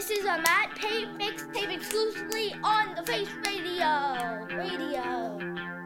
This is a Matt Pape mixtape exclusively on the Face Radio. Radio.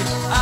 Appeal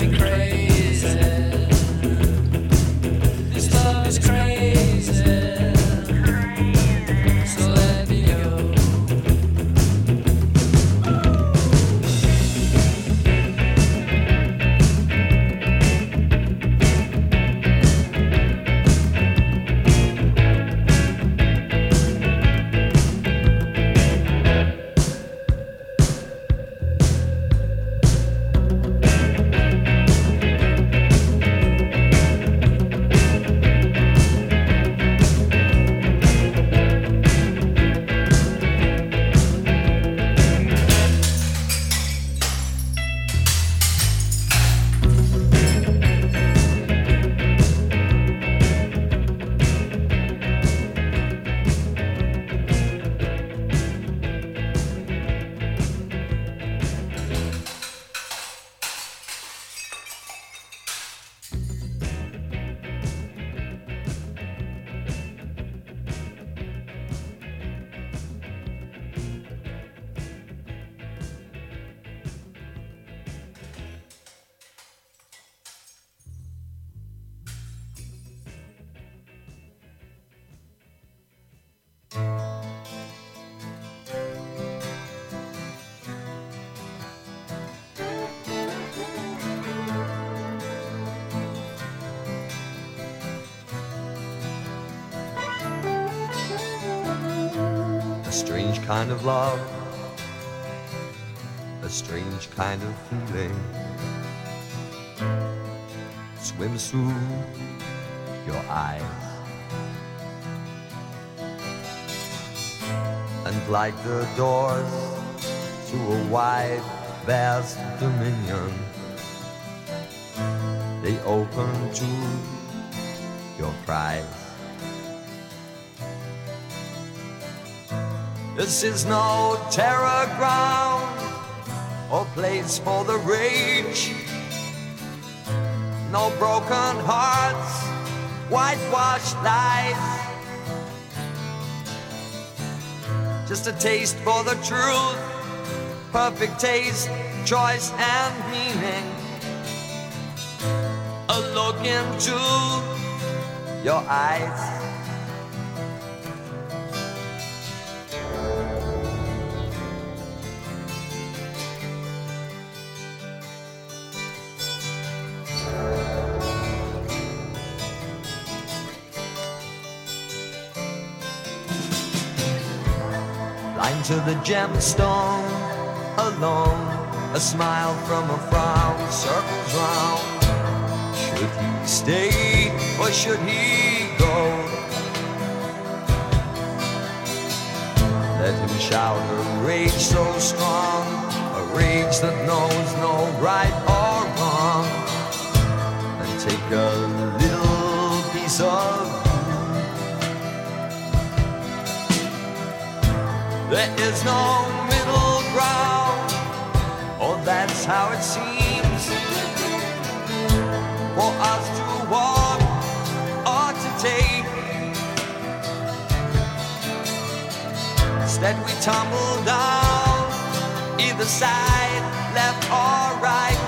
Drive crazy. Love, a strange kind of feeling swims through your eyes. And like the doors to a wide, vast dominion, they open to your cries. This is no terror ground or place for the rage. No broken hearts, whitewashed lies. Just a taste for the truth, perfect taste, choice, and meaning. A look into your eyes. The gemstone, alone, a smile from a frown circles round. Should he stay or should he go? Let him shout a rage so strong, a rage that knows no right There is no middle ground, or that's how it seems. For us to walk or to take. Instead, we tumble down, either side, left or right,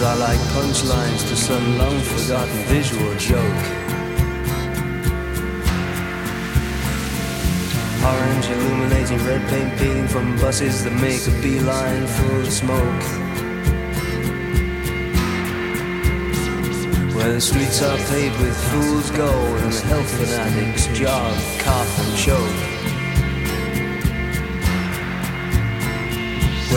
are like punchlines to some long forgotten visual joke. Orange illuminating red paint peeling from buses that make a beeline full of smoke. Where the streets are paved with fool's gold and the health fanatics jog, cough and choke.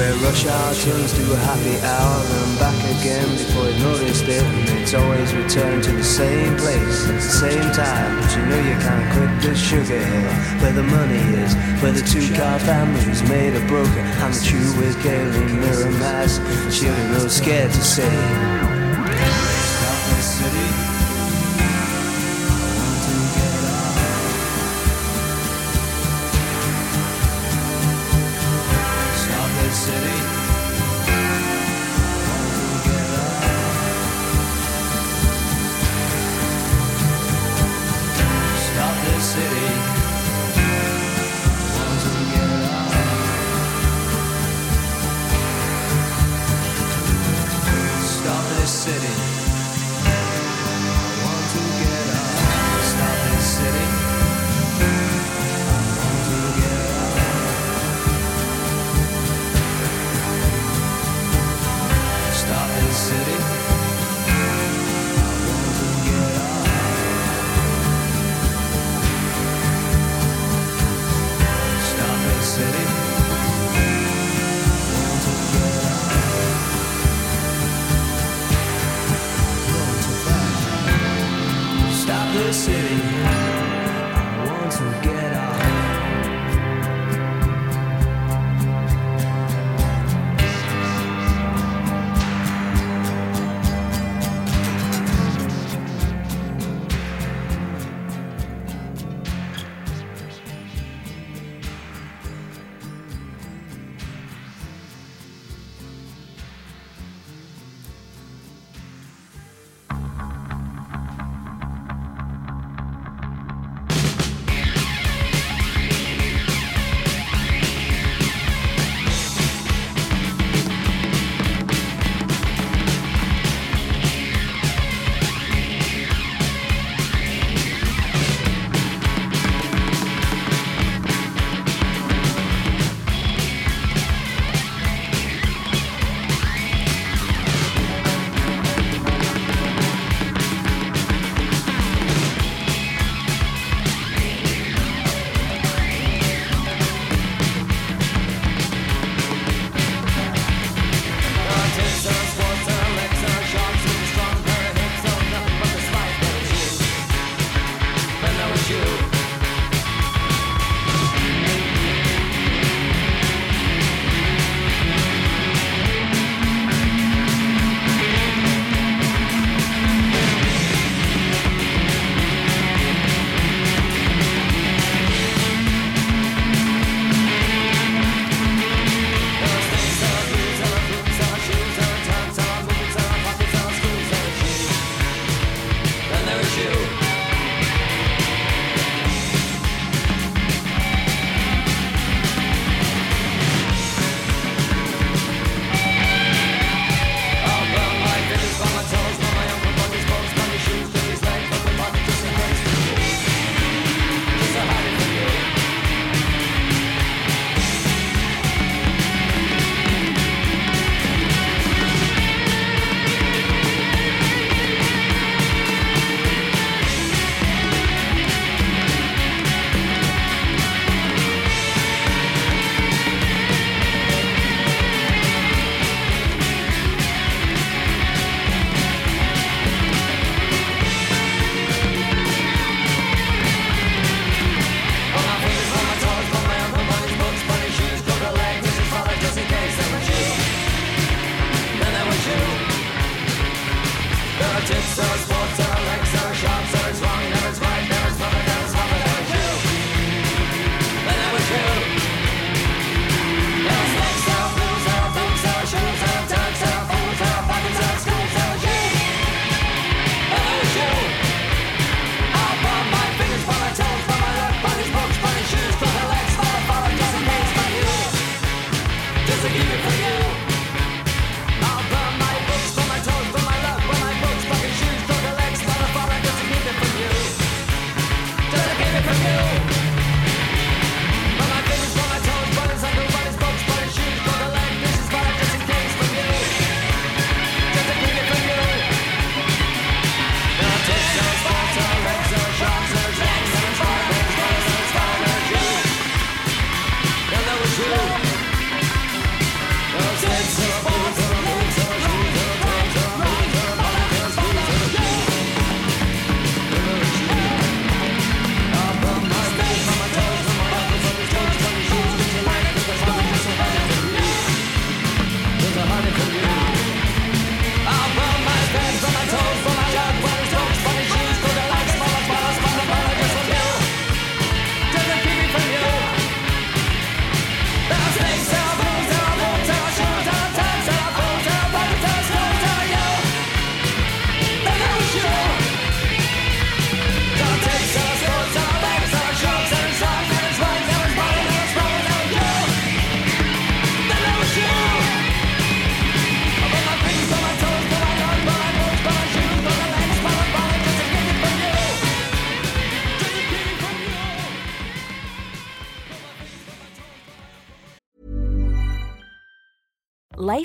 Where rush hour turns to a happy hour and back again before you noticed it. And it's always returning to the same place at the same time. But you know you can't quit the sugar hill Where the money is, where the two car families made a broker I'm the true with Gaily mask Shooting those scared to say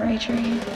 Arrests